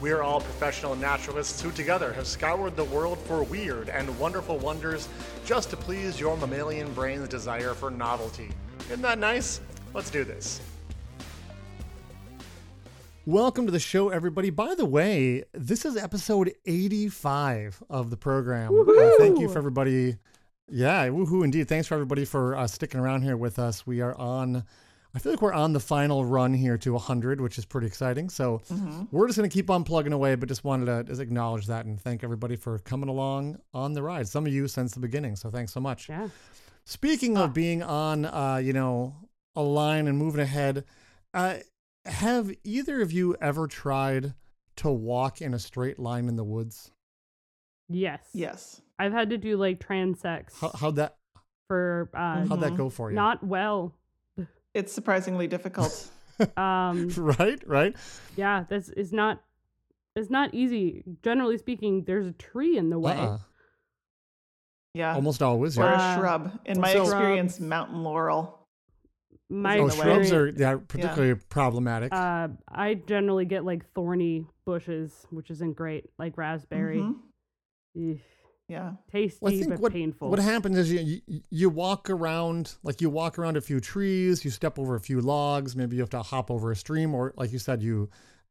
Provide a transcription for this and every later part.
We are all professional naturalists who together have scoured the world for weird and wonderful wonders just to please your mammalian brain's desire for novelty. Isn't that nice? Let's do this. Welcome to the show, everybody. By the way, this is episode 85 of the program. Uh, thank you for everybody. Yeah, woohoo indeed. Thanks for everybody for uh, sticking around here with us. We are on, I feel like we're on the final run here to 100, which is pretty exciting. So we're just going to keep on plugging away, but just wanted to just acknowledge that and thank everybody for coming along on the ride. Some of you since the beginning. So thanks so much. Yeah. Speaking of being on, uh, you know, a line and moving ahead, uh, have either of you ever tried to walk in a straight line in the woods? Yes. Yes. I've had to do like transects How, how'd that for uh, how'd that go for you? not well. It's surprisingly difficult. Um, right, right. yeah, this is not. It's not easy. Generally speaking, there's a tree in the way. Uh-uh. Yeah. Almost always. or Yeah. a shrub. In my So- experience, Shrubs. mountain laurel. My Oh, in the way. shrubs are yeah particularly problematic. Uh, I generally get like thorny bushes, which isn't great, like raspberry. Mhm. Eesh. Yeah. Tasty Well, I think but what, painful. what happens is you, you you walk around like you walk around a few trees, you step over a few logs, maybe you have to hop over a stream, or like you said, you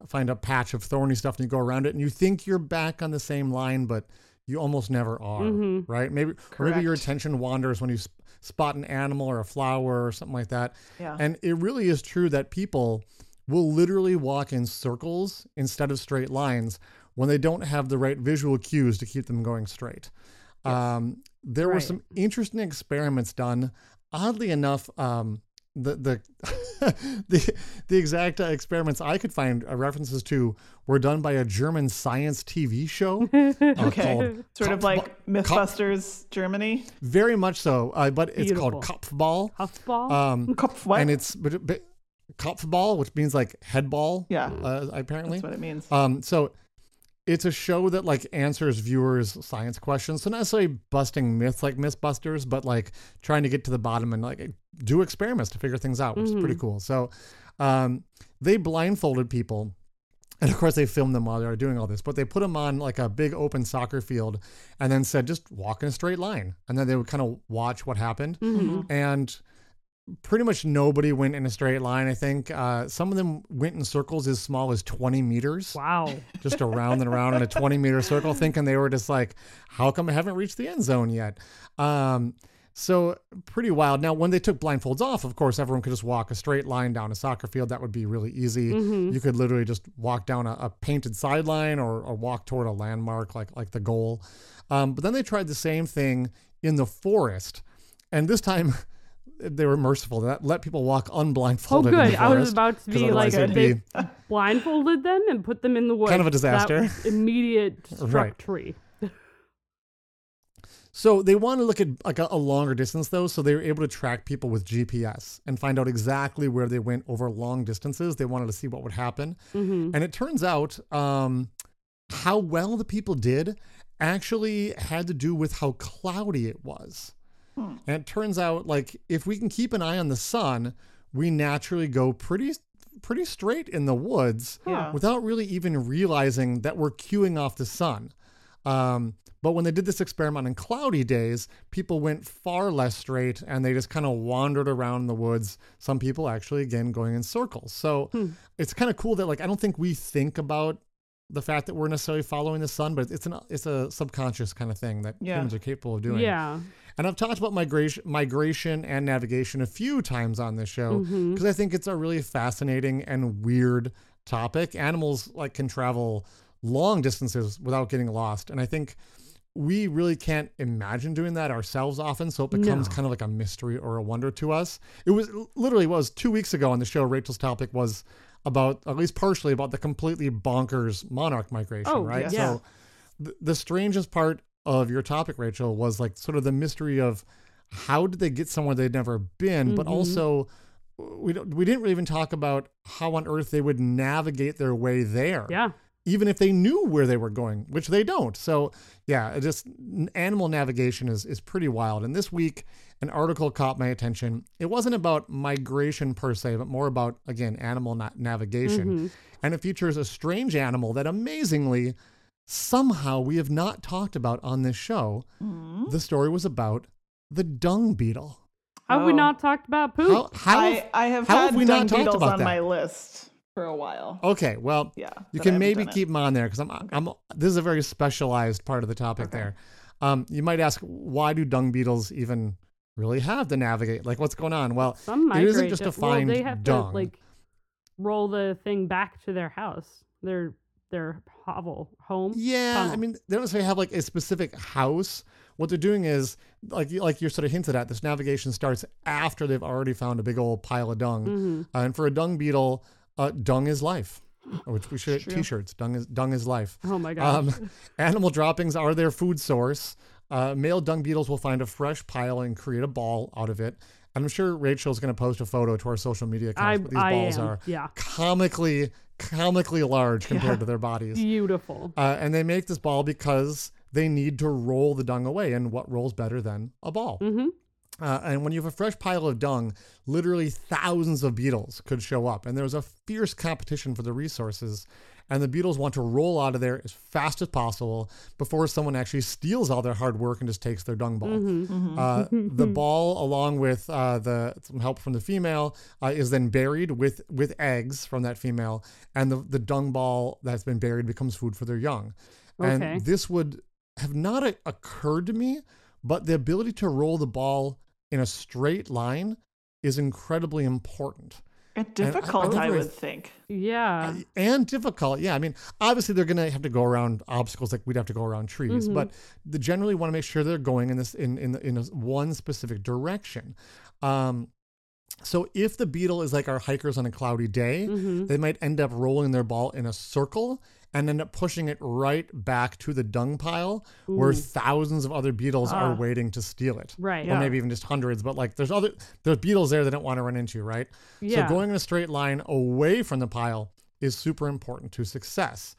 find a patch of thorny stuff and you go around it, and you think you're back on the same line, but you almost never are, Mhm. right? Maybe or maybe your attention wanders when you sp- spot an animal or a flower or something like that, Yeah. and it really is true that people will literally walk in circles instead of straight lines when they don't have the right visual cues to keep them going straight. Um, there were some interesting experiments done. Oddly enough, um, the the the the exact uh, experiments I could find uh, references to were done by a German science TV show. uh, Okay. Sort of Kopfba- like Mythbusters Germany. very much so, uh, but it's called Kopfball. Kopfball. Um, Kopf and it's but, but Kopfball, which means like head ball. Yeah. uh, apparently. That's what it means. Um, so it's a show that like answers viewers science questions. So not necessarily busting myths like Mythbusters, but like trying to get to the bottom and like do experiments to figure things out, which is pretty cool. So um, they blindfolded people. And of course, they filmed them while they were doing all this, but they put them on like a big open soccer field and then said, just walk in a straight line. And then they would kind of watch what happened. Mhm. And pretty much nobody went in a straight line, I think. Uh, some of them went in circles as small as 20 meters Wow. just around and around in a 20 meter circle, thinking they were just like, how come I haven't reached the end zone yet? Um, so pretty wild. Now, when they took blindfolds off, of course, everyone could just walk a straight line down a soccer field. That would be really easy. You could literally just walk down a, a painted sideline or, or walk toward a landmark like like the goal. Um, but then they tried the same thing in the forest, and this time. They were merciful. That let people walk Oh, unblindfolded. in good. I was about to be like, they be- blindfolded them and put them in the woods. Kind of a disaster. immediate struck Right. tree. So they want to look at like a, a longer distance though, so they were able to track people with GPS and find out exactly where they went over long distances. They wanted to see what would happen, hmm and it turns out um, how well the people did actually had to do with how cloudy it was. And it turns out like if we can keep an eye on the sun, we naturally go pretty pretty straight in the woods Yeah. without really even realizing that we're cueing off the sun. Um, but when they did this experiment on cloudy days, people went far less straight and they just kind of wandered around the woods. Some people actually, again, going in circles. So it's kind of cool that, like, I don't think we think about the fact that we're necessarily following the sun, but it's an it's a subconscious kind of thing that Yeah. humans are capable of doing. Yeah. And I've talked about migration, migration and navigation a few times on this show mm-hmm. because I think it's a really fascinating and weird topic. Animals like can travel long distances without getting lost, and I think we really can't imagine doing that ourselves often. So it becomes No. kind of like a mystery or a wonder to us. It was literally was two weeks ago on the show. Rachel's topic was about at least partially about the completely bonkers monarch migration, Oh, right? yes. So the, the strangest part of your topic, Rachel, was like sort of the mystery of how did they get somewhere they'd never been, but Mhm. also we don't, we didn't really even talk about how on earth they would navigate their way there Yeah. Even if they knew where they were going, which they don't. So yeah, it just animal navigation is is pretty wild. And this week, an article caught my attention. It wasn't about migration per se, but more about again animal na- navigation. Mhm. And it features a strange animal that amazingly somehow we have not talked about on this show. Mhm. The story was about the dung beetle. Have we Oh. not talked about poop? How, how I, I have how had have we dung not talked beetles about on that? my list for a while. Okay, well, Yeah. You can maybe keep them on there because I'm, I'm. This is a very specialized part of the topic Okay. there. Um, you might ask, why do dung beetles even really have to navigate? Like, what's going on? Well, Some it migrate. isn't just to- to find well, they have dung. to like roll the thing back to their house, their their hovel home. yeah, I mean, they don't necessarily have like a specific house. What they're doing is, like, you- like you're sort of hinted at, this navigation starts after they've already found a big old pile of dung. Mhm. Uh, and for a dung beetle, uh, dung is life. Which we should t-shirts. Dung is dung is life. Oh my gosh. Um, animal droppings are their food source. Uh, male dung beetles will find a fresh pile and create a ball out of it. And I'm sure Rachel's going to post a photo to our social media I, accounts. but these I balls am. are yeah. comically, comically large compared Yeah. to their bodies. Beautiful. Uh, and they make this ball because they need to roll the dung away. And what rolls better than a ball? hmm Uh, and when you have a fresh pile of dung, literally thousands of beetles could show up. And there's a fierce competition for the resources. And the beetles want to roll out of there as fast as possible before someone actually steals all their hard work and just takes their dung ball. Mm-hmm. Uh, the ball, along with uh, the some help from the female, uh, is then buried with with eggs from that female, and the the dung ball that's been buried becomes food for their young. And Okay. this would have not a- occurred to me, but the ability to roll the ball in a straight line is incredibly important And I- I difficult, I, would think. Yeah. and difficult. Yeah, I mean, obviously they're going to have to go around obstacles like we'd have to go around trees, Mhm. but they generally want to make sure they're going in this in in in a, one specific direction. Um, so if the beetle is like our hikers on a cloudy day, hmm they might end up rolling their ball in a circle and end up pushing it right back to the dung pile where thousands of other beetles are Ah. waiting to steal it. Right. Or Yeah. maybe even just hundreds, but like there's other there's beetles there they don't want to run into, right? Yeah. So going in a straight line away from the pile is super important to success.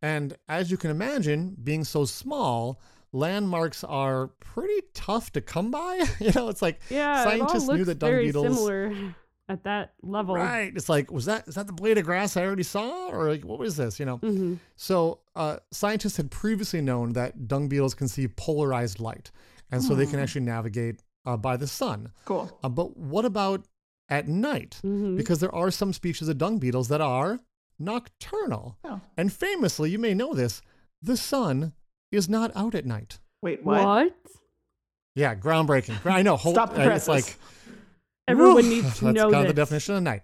And as you can imagine, being so small, landmarks are pretty tough to come by. you know, it's like yeah. it scientists knew that dung beetles similar at that level. Right. It's like, was that is that the blade of grass I already saw? Or like what was this? You know? hmm So uh, scientists had previously known that dung beetles can see polarized light. And so they can Hmm. actually navigate uh, by the sun. Cool. Uh, but what about at night? hmm because there are some species of dung beetles that are nocturnal. Oh. And famously, you may know this, the sun is not out at night. Wait, what? What? Yeah, groundbreaking. I know. Hold, Stop the uh, it's presses. like Everyone woo, needs to that's know kind of the definition of night.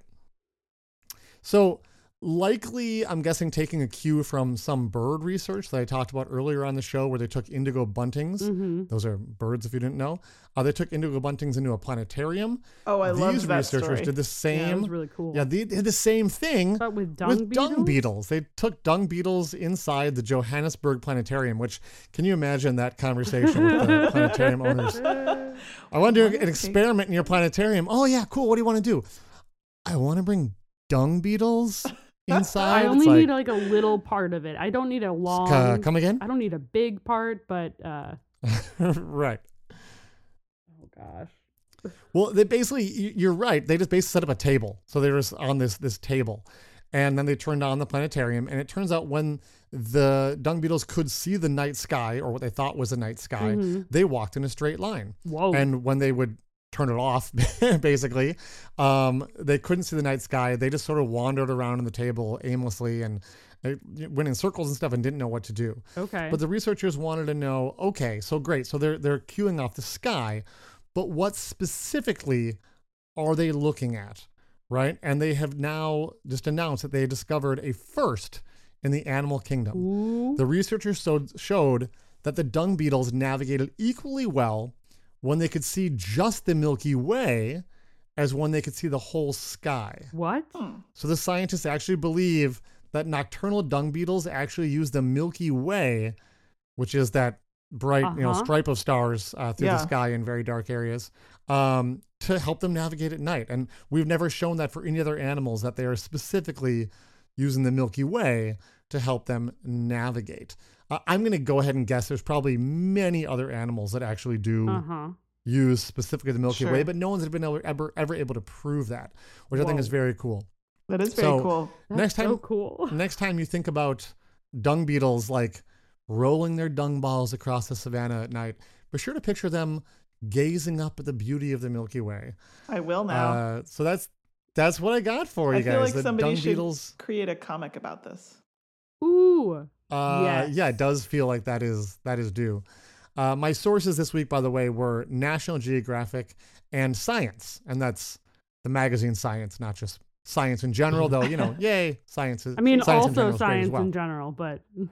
So likely, I'm guessing taking a cue from some bird research that I talked about earlier on the show, where they took indigo buntings. hmm Those are birds, if you didn't know. Uh, they took indigo buntings into a planetarium. Oh, I These love that These researchers story. did the Yeah, same. that was really cool. Yeah, they did the same thing but with dung with beetles. dung beetles. They took dung beetles inside the Johannesburg Planetarium, which can you imagine that conversation with the planetarium owners? I want to do an experiment in your planetarium. Oh yeah, cool. What do you want to do? I want to bring dung beetles inside. I only like, need like a little part of it. I don't need a long. uh, come again? I don't need a big part, but uh, right. oh gosh. Well, they basically, you're right. They just basically set up a table. So they were just on this this table, and then they turned on the planetarium. And it turns out when the dung beetles could see the night sky, or what they thought was the night sky, Mhm. they walked in a straight line. Whoa. And when they would turn it off, basically, um, they couldn't see the night sky. They just sort of wandered around on the table aimlessly and they went in circles and stuff and didn't know what to do. okay. But the researchers wanted to know, okay, so great. So they're they're cueing off the sky, but what specifically are they looking at? Right? And they have now just announced that they discovered a first in the animal kingdom. Ooh. The researchers showed, showed that the dung beetles navigated equally well when they could see just the Milky Way as when they could see the whole sky. What? Hmm. So the scientists actually believe that nocturnal dung beetles actually use the Milky Way, which is that bright, you know, Uh-huh. stripe of stars uh, through the sky in very dark areas um, to help them navigate at night. And we've never shown that for any other animals that they are specifically using the Milky Way to help them navigate. Uh, I'm going to go ahead and guess there's probably many other animals that actually do Uh huh. use specifically the Milky Way, but no one's been able, ever ever able to prove that, which I think is very cool. That is very So- cool. Next time- so cool. Next time you think about dung beetles like rolling their dung balls across the savannah at night, be sure to picture them gazing up at the beauty of the Milky Way. I will now. Uh, so that's that's what I got for you guys. I feel like the somebody dung should beetles. create a comic about this. Ooh. Uh, Yes. Yeah, it does feel like that is that is due. Uh, my sources this week, by the way, were National Geographic and Science, and that's the magazine Science, not just science in general. Though you know, yay, science is. I mean, science also general is great as science well. in general, but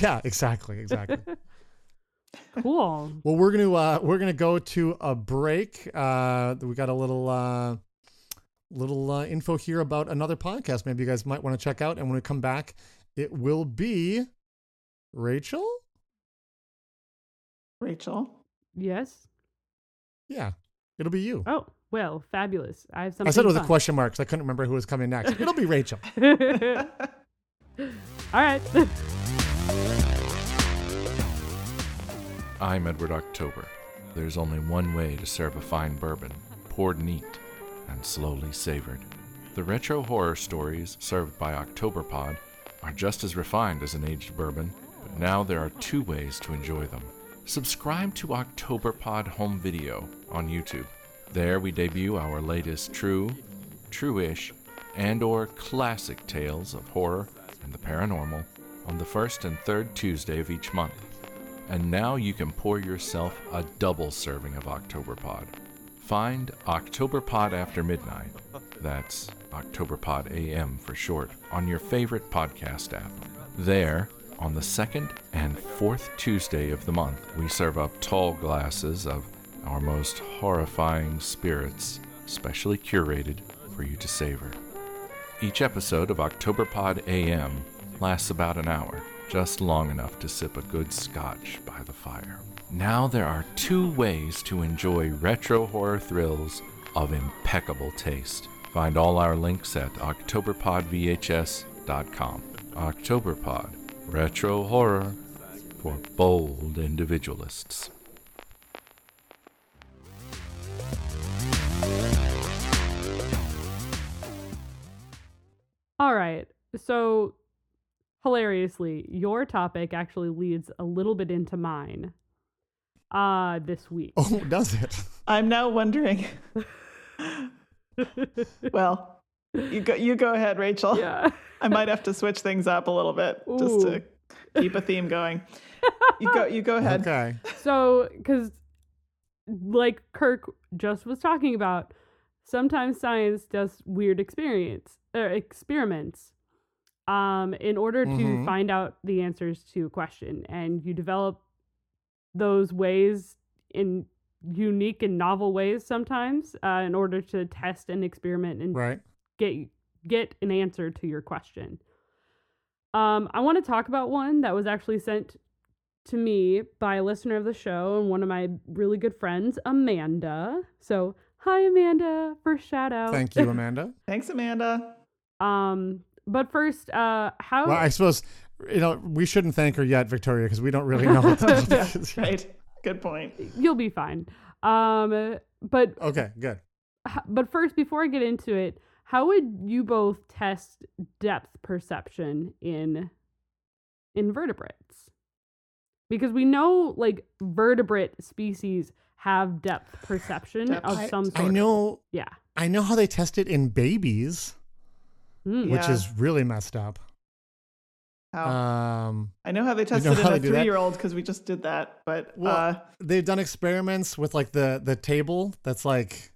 Yeah, exactly, exactly. cool. well, we're gonna uh, we're gonna go to a break. Uh, we got a little uh, little uh, info here about another podcast. Maybe you guys might want to check out. And when we come back, it will be Rachel. Rachel. Yes. Yeah, it'll be you. Oh, well, fabulous. I have something. I said it with a question mark because I couldn't remember who was coming next. It'll be Rachel. All right. I'm Edward October. There's only one way to serve a fine bourbon poured neat and slowly savored. The retro horror stories served by Octoberpod are just as refined as an aged bourbon, but now there are two ways to enjoy them. Subscribe to Octoberpod Home Video on YouTube. There we debut our latest true, true-ish, and or classic tales of horror and the paranormal on the first and third Tuesday of each month. And now you can pour yourself a double serving of Octoberpod. Find Octoberpod After Midnight, that's Octoberpod AM for short, on your favorite podcast app. There, on the second and fourth Tuesday of the month, we serve up tall glasses of our most horrifying spirits, specially curated for you to savor. Each episode of Octoberpod AM lasts about an hour, just long enough to sip a good scotch by the fire. Now there are two ways to enjoy retro horror thrills of impeccable taste. Find all our links at octoberpodvhs.com. Octoberpod, retro horror for bold individualists. All right. So, hilariously, your topic actually leads a little bit into mine. Uh, this week. Oh, does it? I'm now wondering. well, you go. You go ahead, Rachel. yeah. I might have to switch things up a little bit just to keep a theme going. You go. You go ahead. Okay. So, because like Kirk just was talking about, sometimes science does weird experience or experiments um, in order to Mhm. find out the answers to a question, and you develop those ways in unique and novel ways sometimes uh, in order to test and experiment and Right. get get an answer to your question. Um, I want to talk about one that was actually sent to me by a listener of the show and one of my really good friends, Amanda. So, hi Amanda, first shout out. Thank you, Amanda. Thanks, Amanda. Um, but first, uh, how? Well, I suppose you know we shouldn't thank her yet, Victoria, because we don't really know what the topic is. yet. right. Good point. You'll be fine. Um, but Okay, good. but first, before I get into it, how would you both test depth perception in invertebrates? Because we know like vertebrate species have depth perception Depth. of some sort. I know. Yeah. I know how they test it in babies, Mm. which Yeah. is really messed up. How? Um, I know how they know tested how in a three-year-old because we just did that. But Well, uh, they've done experiments with like the the table that's like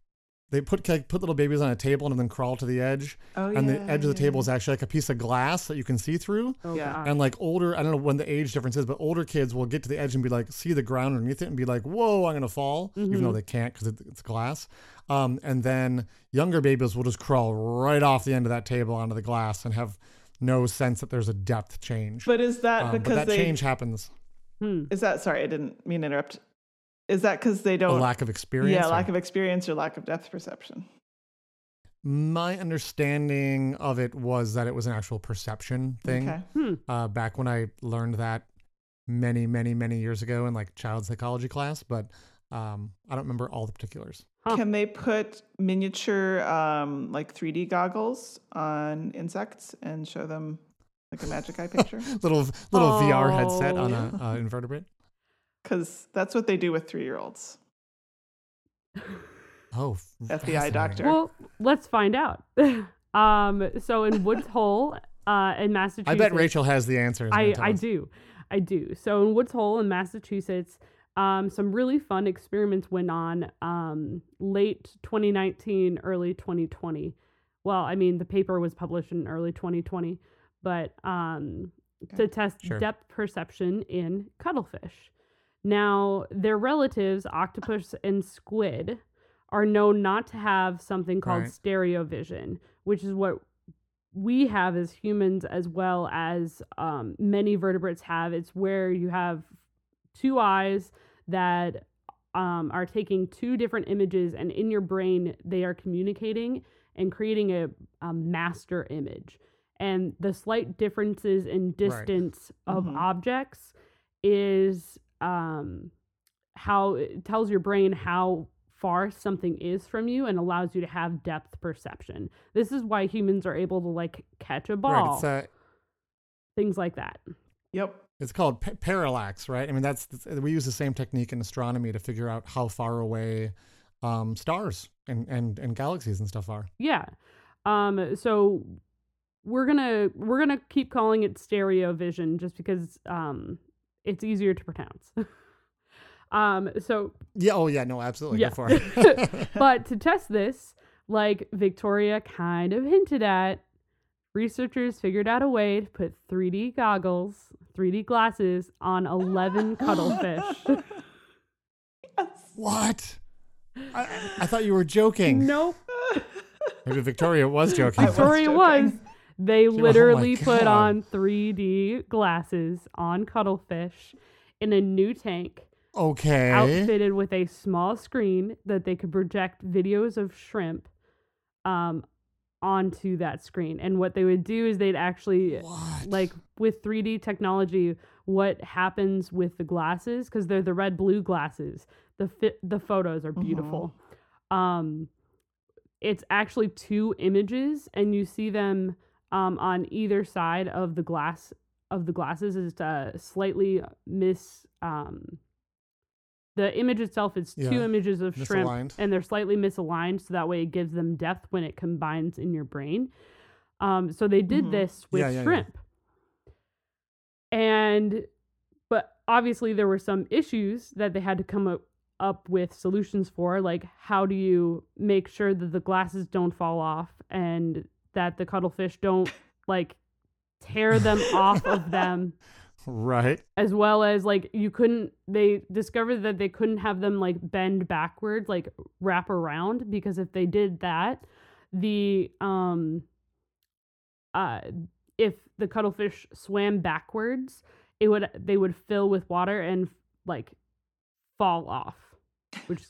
they put like, put little babies on a table and then crawl to the edge, oh and the yeah, edge of the table is actually like a piece of glass that you can see through. Oh, Yeah. And like older, I don't know when the age difference is, but older kids will get to the edge and be like, see the ground underneath it and be like, whoa, I'm going to fall, even though Mhm. they can't because it's glass. Um, and then younger babies will just crawl right off the end of that table onto the glass and have no sense that there's a depth change. But is that Um, but because that they change happens. Hmm. Is that sorry? I didn't mean to interrupt. Is that because they don't? lack of experience. yeah, or- lack of experience or lack of depth perception. My understanding of it was that it was an actual perception thing. Okay. Hmm. Uh, back when I learned that many, many, many years ago in like child psychology class, but um, I don't remember all the particulars. Huh. Can they put miniature um, like 3D goggles on insects and show them like a magic eye picture? Little little VR headset on an uh, invertebrate. Because that's what they do with three year olds. Oh, FBI doctor. Well, let's find out. um, so in Woods Hole, uh, in Massachusetts, I bet Rachel has the answer. I, I do. I do. So in Woods Hole in Massachusetts, um, some really fun experiments went on um, late 2019, early 2020. Well, I mean, the paper was published in early 2020, but um, to test Sure. depth perception in cuttlefish. Now, their relatives, octopus and squid, are known not to have something called Right. stereovision, which is what we have as humans as well as um, many vertebrates have. It's where you have two eyes that um, are taking two different images, and in your brain, they are communicating and creating a, a master image. And the slight differences in distance of Mhm. objects is um, how it tells your brain how far something is from you and allows you to have depth perception. This is why humans are able to like catch a ball, Right. Things like that. Yep. It's called pa- parallax, right? I mean, that's, that's we use the same technique in astronomy to figure out how far away um, stars and, and and galaxies and stuff are. Yeah. Um so we're going to we're to keep calling it stereo vision just because um it's easier to pronounce. um so Yeah. Oh, yeah. No, absolutely. Yeah. Go for it. but to test this, like Victoria kind of hinted at, researchers figured out a way to put 3D goggles, 3D glasses on 11 cuttlefish. Yes. what? I, I thought you were joking. nope. Maybe Victoria was joking. I was Victoria was. joking. They oh my literally put on 3D glasses on cuttlefish in a new tank, Okay. outfitted with a small screen that they could project videos of shrimp um, onto that screen. And what they would do is they'd actually What? like with 3D technology, what happens with the glasses because they're the red blue glasses. The fit the photos are beautiful. Um, it's actually two images, and you see them um, on either side of the glass of the glasses. Is uh, slightly miss. Um, the image itself is two images of shrimp, and they're slightly misaligned, so that way it gives them depth when it combines in your brain. Um, so they did Mhm. this with Yeah, yeah, yeah. shrimp. And but obviously there were some issues that they had to come up, up with solutions for like how do you make sure that the glasses don't fall off and that the cuttlefish don't like tear them off of them Right. as well as like you couldn't they discovered that they couldn't have them like bend backwards like wrap around because if they did that the um uh if the cuttlefish swam backwards it would they would fill with water and like fall off which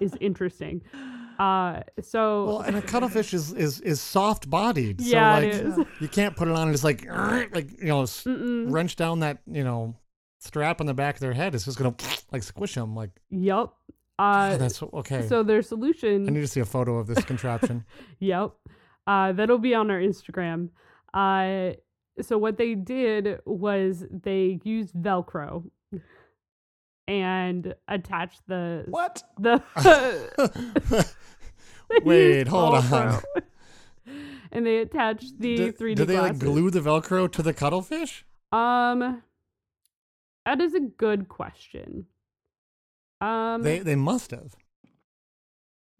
is interesting uh so Well, and a cuttlefish is is is soft bodied. So yeah like it is you can't put it on and just like like you know Mm-mm. wrench down that you know strap on the back of their head. It's just gonna like squish them. Like yep God, uh that's okay. so their solution I need to see a photo of this contraption. Yep. Uh, that'll be on our Instagram. Uh, so what they did was they used Velcro and attached the What? the Wait, used hold on. And they attached the do, 3D do they like glue the Velcro to the cuttlefish? Um, that is a good question. Um, They they must have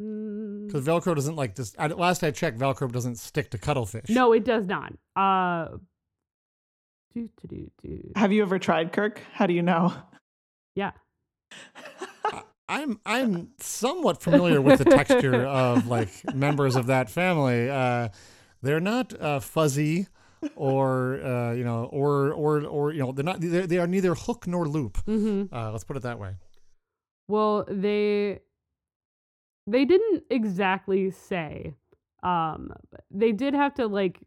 mm, because Velcro doesn't like this. I, last I checked, Velcro doesn't stick to cuttlefish. no, it does not. Uh, do do do do. Have you ever tried Kirk? How do you know? Yeah. I'm I'm somewhat familiar with the texture of like members of that family. Uh, they're not uh, fuzzy or uh, you know or or or you know they're not. They're, they are neither hook nor loop. hmm Uh, let's put it that way. Well, they they didn't exactly say. Um, they did have to like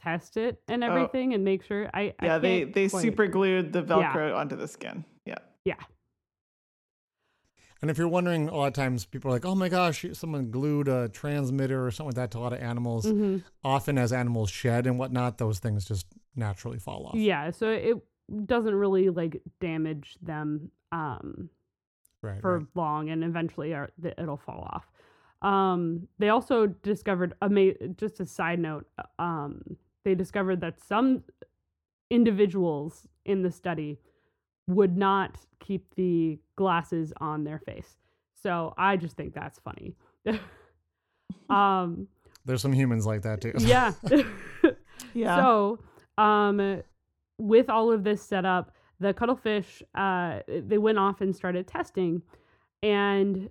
test it and Oh. everything and make sure. I I Yeah, they they quite- super glued the Velcro onto the skin. Yeah. Yeah. And if you're wondering, a lot of times people are like, "Oh my gosh, someone glued a transmitter or something like that to a lot of animals." Mhm. Often, as animals shed and whatnot, those things just naturally fall off. Yeah, so it doesn't really like damage them um right. for right. long and eventually are, it'll fall off. Um, they also discovered, ama- just a side note, um, they discovered that some individuals in the study would not keep the glasses on their face. So I just think that's funny. um, There's some humans like that too. yeah. Yeah. So, um, with all of this set up, the cuttlefish, uh, they went off and started testing, and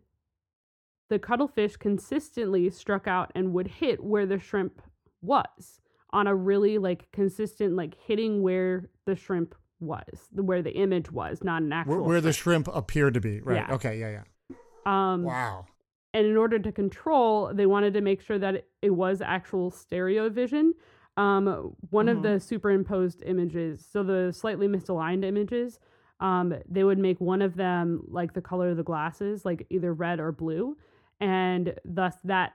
the cuttlefish consistently struck out and would hit where the shrimp was on a really like consistent, like hitting where the shrimp was, where the image was, not an actual. where, where the shrimp appeared to be. Right. Yeah. Okay. Yeah. Yeah. um, Wow. and in order to control, they wanted to make sure that it, was actual stereo vision. Um, one of Mhm. the superimposed images, so the slightly misaligned images, um, they would make one of them like the color of the glasses, like either red or blue, and thus that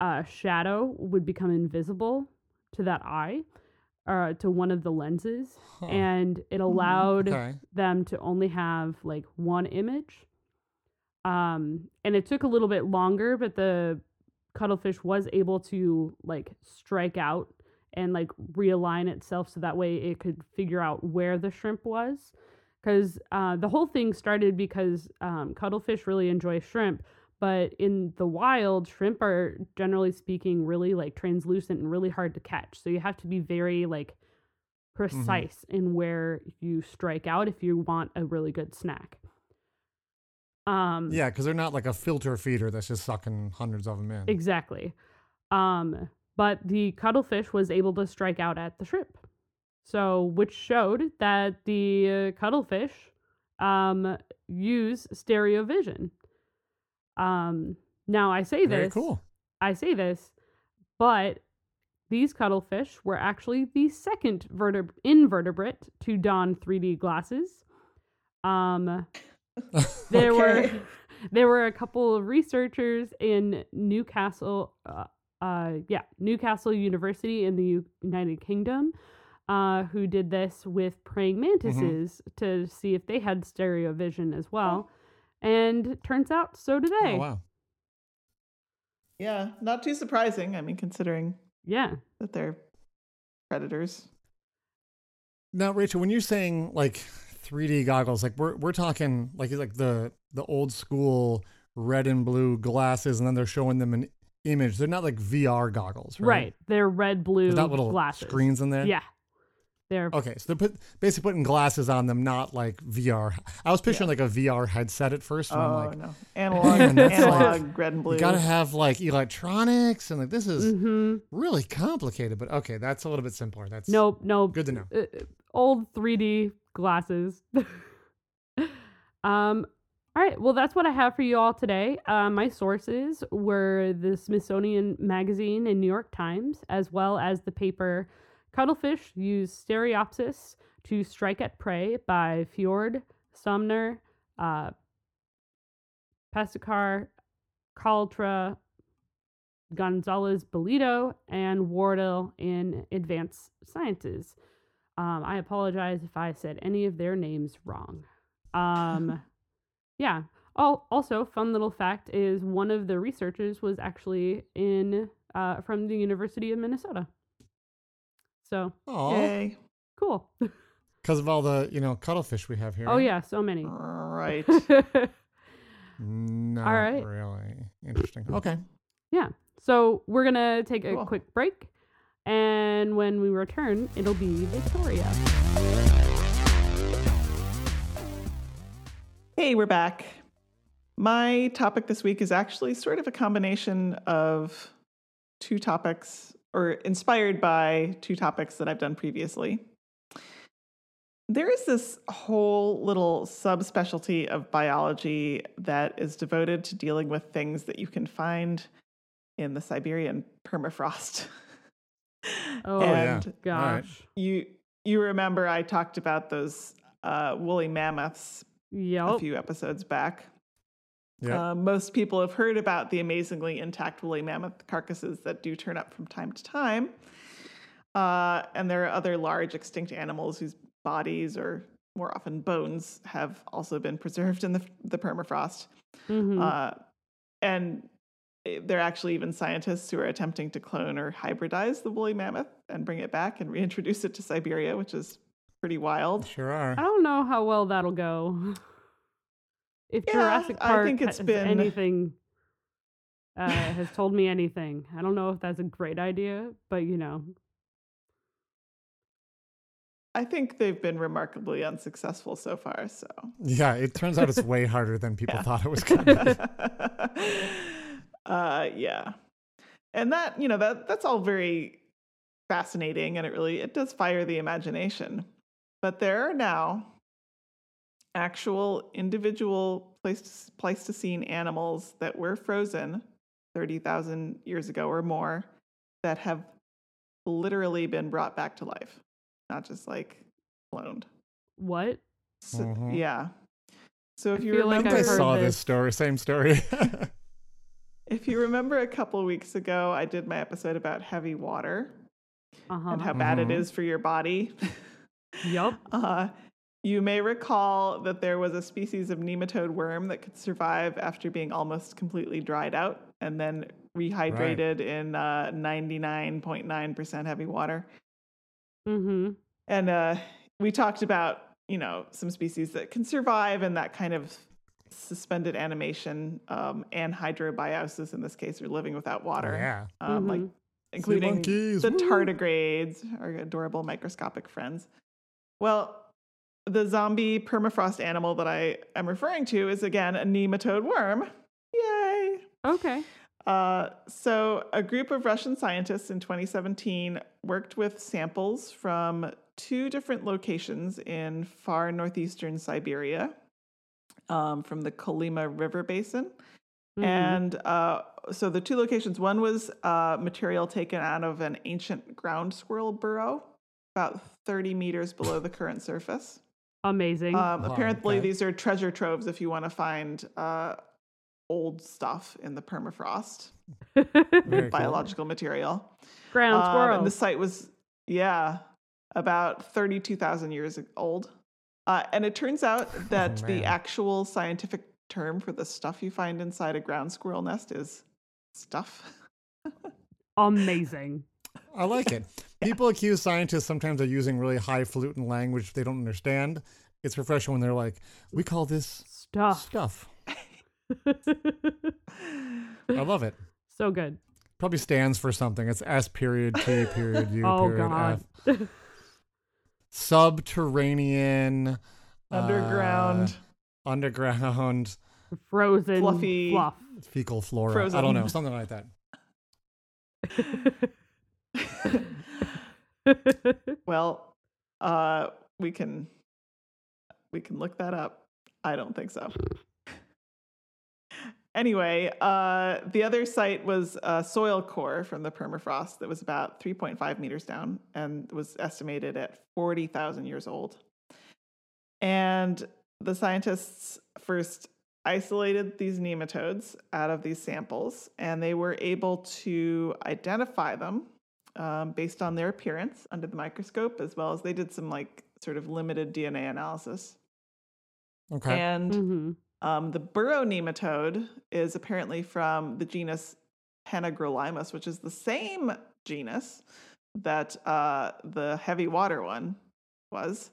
uh, shadow would become invisible to that eye, or to one of the lenses, Huh. and it allowed okay. them to only have like one image. Um, and it took a little bit longer, but the cuttlefish was able to like strike out and like realign itself so that way it could figure out where the shrimp was. Because uh, the whole thing started because um, cuttlefish really enjoy shrimp, but in the wild, shrimp are generally speaking really like translucent and really hard to catch. So you have to be very like precise in where you strike out if you want a really good snack. Um, Yeah, because they're not like a filter feeder that's just sucking hundreds of them in. Exactly. Um, but the cuttlefish was able to strike out at the shrimp. So, which showed that the uh, cuttlefish um, use stereo vision. Um, now, I say Very this. cool. I say this, but these cuttlefish were actually the second verteb- invertebrate to don 3D glasses. Um, there were there were a couple of researchers in Newcastle, uh, uh, yeah, Newcastle University in the U- United Kingdom, uh, who did this with praying mantises to see if they had stereo vision as well. And turns out so do oh, they. Oh wow. Yeah, not too surprising. I mean, considering Yeah. that they're predators. Now, Rachel, when you're saying like 3D goggles, like we're we're talking like like the the old school red and blue glasses, and then they're showing them an image. They're not like VR goggles, Right. right? They're red blue There's not little glasses. screens in there. Yeah. They're Okay, so they're put, basically putting glasses on them, not like VR. I was picturing like a VR headset at first, and Oh I'm like, no, analog, man, that's analog, like- red and blue. you gotta have like electronics, and like this is hmm really complicated. But okay, that's a little bit simpler. That's Nope, nope. good to know. uh, old 3D glasses. um, all right, well, that's what I have for you all today. Uh, my sources were the Smithsonian Magazine and New York Times, as well as the paper Cuttlefish Use Stereopsis to Strike at Prey by Feord, Sumner, uh, Pescar, Caltra, Gonzalez Bellido, and Wardill in Advanced Sciences. Um, I apologize if I said any of their names wrong. Um, yeah. Oh, also, fun little fact is one of the researchers was actually in uh, from the University of Minnesota. So Oh, Yay. cool. because of all the you know cuttlefish we have here. oh eh? yeah, so many. Right. Not right. really interesting. Okay. yeah. So we're gonna take a Cool. quick break, and when we return, it'll be Victoria. Hey, we're back. My topic this week is actually sort of a combination of two topics, or inspired by two topics that I've done previously. there is this whole little subspecialty of biology that is devoted to dealing with things that you can find in the Siberian permafrost. Oh, yeah. and All right. gosh. you you remember I talked about those uh, woolly mammoths a few episodes back. Yeah. Uh, most people have heard about the amazingly intact woolly mammoth carcasses that do turn up from time to time. Uh, and there are other large extinct animals whose bodies, or more often bones, have also been preserved in the, the permafrost. Mhm. Uh, and there are actually even scientists who are attempting to clone or hybridize the woolly mammoth and bring it back and reintroduce it to Siberia, which is pretty wild. Sure are. I don't know how well that'll go. If Yeah, Jurassic I Park think it's has been- anything uh, has told me anything, I don't know if that's a great idea, but you know, I think they've been remarkably unsuccessful so far. So Yeah, it turns out it's way harder than people Yeah. thought it was going to be. uh, yeah, and that you know that that's all very fascinating, and it really it does fire the imagination. But there are now actual individual Pleistocene animals that were frozen thirty thousand years ago or more that have literally been brought back to life, not just like cloned. what? So, Mhm. Yeah. So if I you feel like remember, I I've saw this this. story, same story. if you remember a couple of weeks ago, I did my episode about heavy water Uh and how bad it Mhm. is for your body. Yup. Uh, you may recall that there was a species of nematode worm that could survive after being almost completely dried out and then rehydrated in uh, 99.9% heavy water. Mm-hmm. And uh, we talked about, you know, some species that can survive in that kind of suspended animation um, anhydrobiosis in this case, or living without water. yeah. Um, like Mhm. including monkeys, the tardigrades, our adorable microscopic friends. Well, the zombie permafrost animal that I am referring to is again a nematode worm. Yay! Okay. Uh, so, a group of Russian scientists in 2017 worked with samples from two different locations in far northeastern Siberia um, from the Kolyma River Basin. Mhm. And uh, so the two locations one was uh, material taken out of an ancient ground squirrel burrow, about 30 meters below the current surface. Amazing. Um, apparently, these are treasure troves if you want to find uh, old stuff in the permafrost, Very cool. biological material. Ground Um, squirrel. and the site was, yeah, about 32,000 years old. Uh, and it turns out that the actual scientific term for the stuff you find inside a ground squirrel nest is stuff. amazing. I like it. People accuse scientists sometimes of using really highfalutin language they don't understand. It's refreshing when they're like, "We call this Stuff. stuff." I love it. so good. Probably stands for something. It's S period T period U oh period god. F. Subterranean, Underground. uh, underground, Frozen Fluffy. fluff. fecal flora. I don't know, something like that. well, uh, we can we can look that up. I don't think so. Anyway, uh, the other site was a soil core from the permafrost that was about 3.5 meters down and was estimated at 40,000 years old. And the scientists first isolated these nematodes out of these samples, and they were able to identify them um, based on their appearance under the microscope, as well as they did some like sort of limited DNA analysis. Okay. And hmm um, the burrow nematode is apparently from the genus Panagrolimus, which is the same genus that uh, the heavy water one was.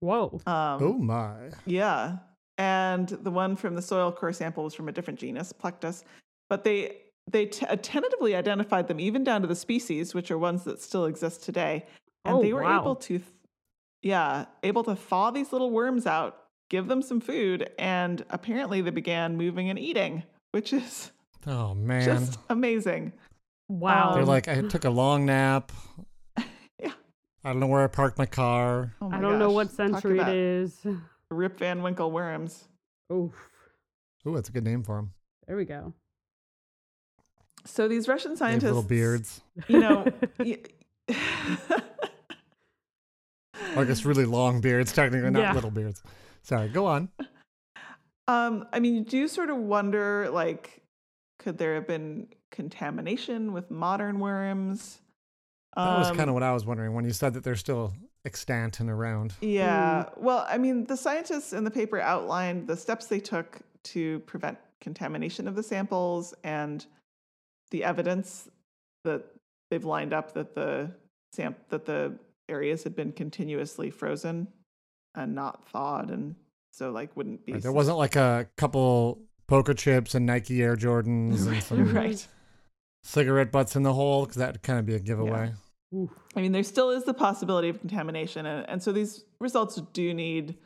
Whoa. Um, oh my. yeah. And the one from the soil core sample was from a different genus, Plectus. But they they t- uh, tentatively identified them even down to the species, which are ones that still exist today. And Oh, they were wow. able to, th- yeah, able to thaw these little worms out, give them some food, and apparently they began moving and eating, which is Oh man. just amazing. Wow. They're like, I took a long nap. Yeah. I don't know where I parked my car. Oh my I don't know what century it is. Rip Van Winkle worms. Oof. Ooh, that's a good name for them. There we go. So these Russian They have scientists, little beards. you know, y- Or I guess really long beards, technically not Yeah. little beards. Sorry, go on. um, I mean, do you do sort of wonder, like, could there have been contamination with modern worms? That was Um, kind of what I was wondering when you said that they're still extant and around. Yeah. Well, I mean, the scientists in the paper outlined the steps they took to prevent contamination of the samples and the evidence that they've lined up that the sam- that the areas had been continuously frozen and not thawed and so like wouldn't be Right, there wasn't like a couple poker chips and Nike Air Jordans and some right. cigarette butts in the hole because that would kind of be a giveaway. Oof. I mean, there still is the possibility of contamination, and, and so these results do need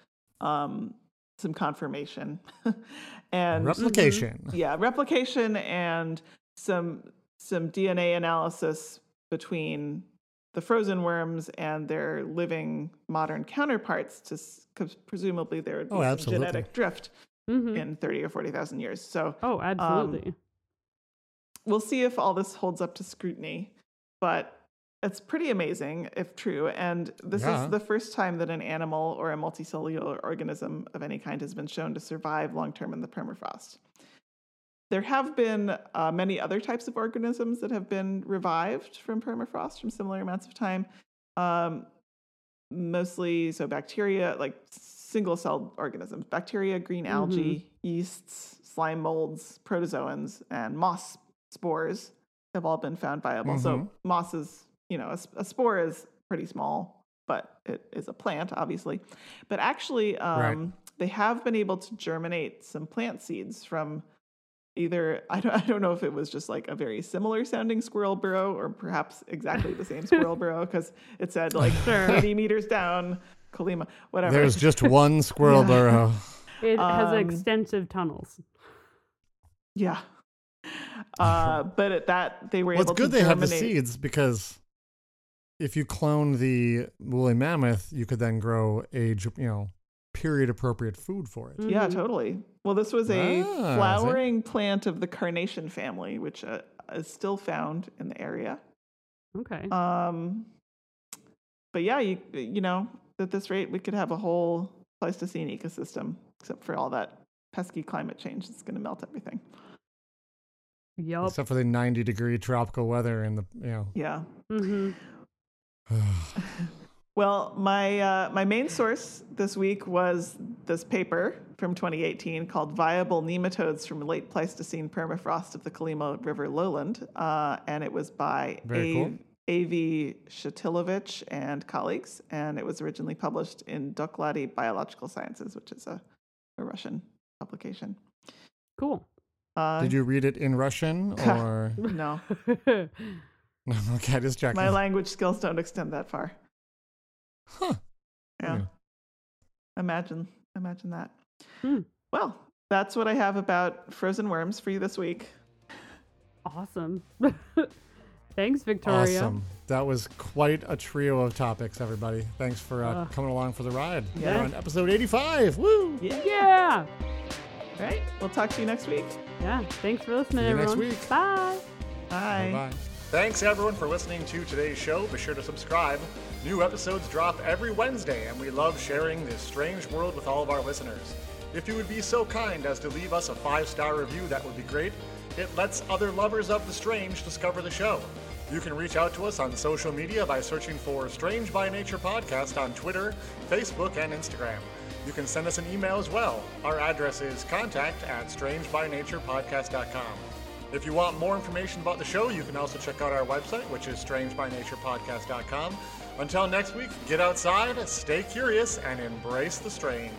um, some confirmation and Replication. yeah, replication and some some DNA analysis between the frozen worms and their living modern counterparts, to because presumably there would be Oh, some genetic drift Mhm. in thirty or forty thousand years. So Oh, absolutely. we'll see if all this holds up to scrutiny, but it's pretty amazing if true. And this Yeah. is the first time that an animal or a multicellular organism of any kind has been shown to survive long term in the permafrost. There have been uh, many other types of organisms that have been revived from permafrost from similar amounts of time. Um, mostly, so bacteria, like single celled organisms, bacteria, green algae, yeasts, slime molds, protozoans, and moss spores have all been found viable. So Mhm. moss is, you know—a spore is pretty small, but it is a plant, obviously. But actually, um, they have been able to germinate some plant seeds from either I don't, I don't know if it was just like a very similar sounding squirrel burrow or perhaps exactly the same squirrel burrow because it said like 30 meters down, Kolyma whatever. There's just one squirrel Yeah. burrow. it has um, extensive tunnels. yeah. Uh, but at that they were Well, it's good to they have the seeds because if you clone the woolly mammoth, you could then grow age, you know, period appropriate food for it. Yeah, Mhm. totally. Well, this was a Ah, flowering plant of the carnation family, which uh, is still found in the area. Okay. Um, but yeah, you you know, at this rate, we could have a whole Pleistocene ecosystem, except for all that pesky climate change that's going to melt everything. yup. Except for the 90 degree tropical weather and the, you know. Yeah. hmm Well, my uh, my main source this week was this paper from 2018 called "Viable Nematodes from Late Pleistocene Permafrost of the Kolyma River Lowland," uh, and it was by Very cool. A.V. Shatilovich and colleagues, and it was originally published in Doklady Biological Sciences, which is a, a Russian publication. Cool. Uh, Did you read it in Russian or? No, okay, just checking. my language skills don't extend that far. Huh. Yeah. Yeah. Imagine, imagine that. Hmm. Well, that's what I have about frozen worms for you this week. awesome. Thanks, Victoria. Awesome. That was quite a trio of topics, everybody. Thanks for uh, Uh, coming along for the ride. Yeah. We're on episode 85. Woo! Yeah. Yeah. All right. We'll talk to you next week. Yeah. Thanks for listening, See you next everyone. week. Bye. Bye. Bye. Thanks everyone for listening to today's show. Be sure to subscribe. New episodes drop every Wednesday, and we love sharing this strange world with all of our listeners. If you would be so kind as to leave us a five star review, that would be great. It lets other lovers of the strange discover the show. You can reach out to us on social media by searching for Strange by Nature Podcast on Twitter, Facebook, and Instagram. You can send us an email as well. Our address is contact at strangebynaturepodcast.com. If you want more information about the show, you can also check out our website, which is strangebynaturepodcast.com. Until next week, get outside, stay curious, and embrace the strange.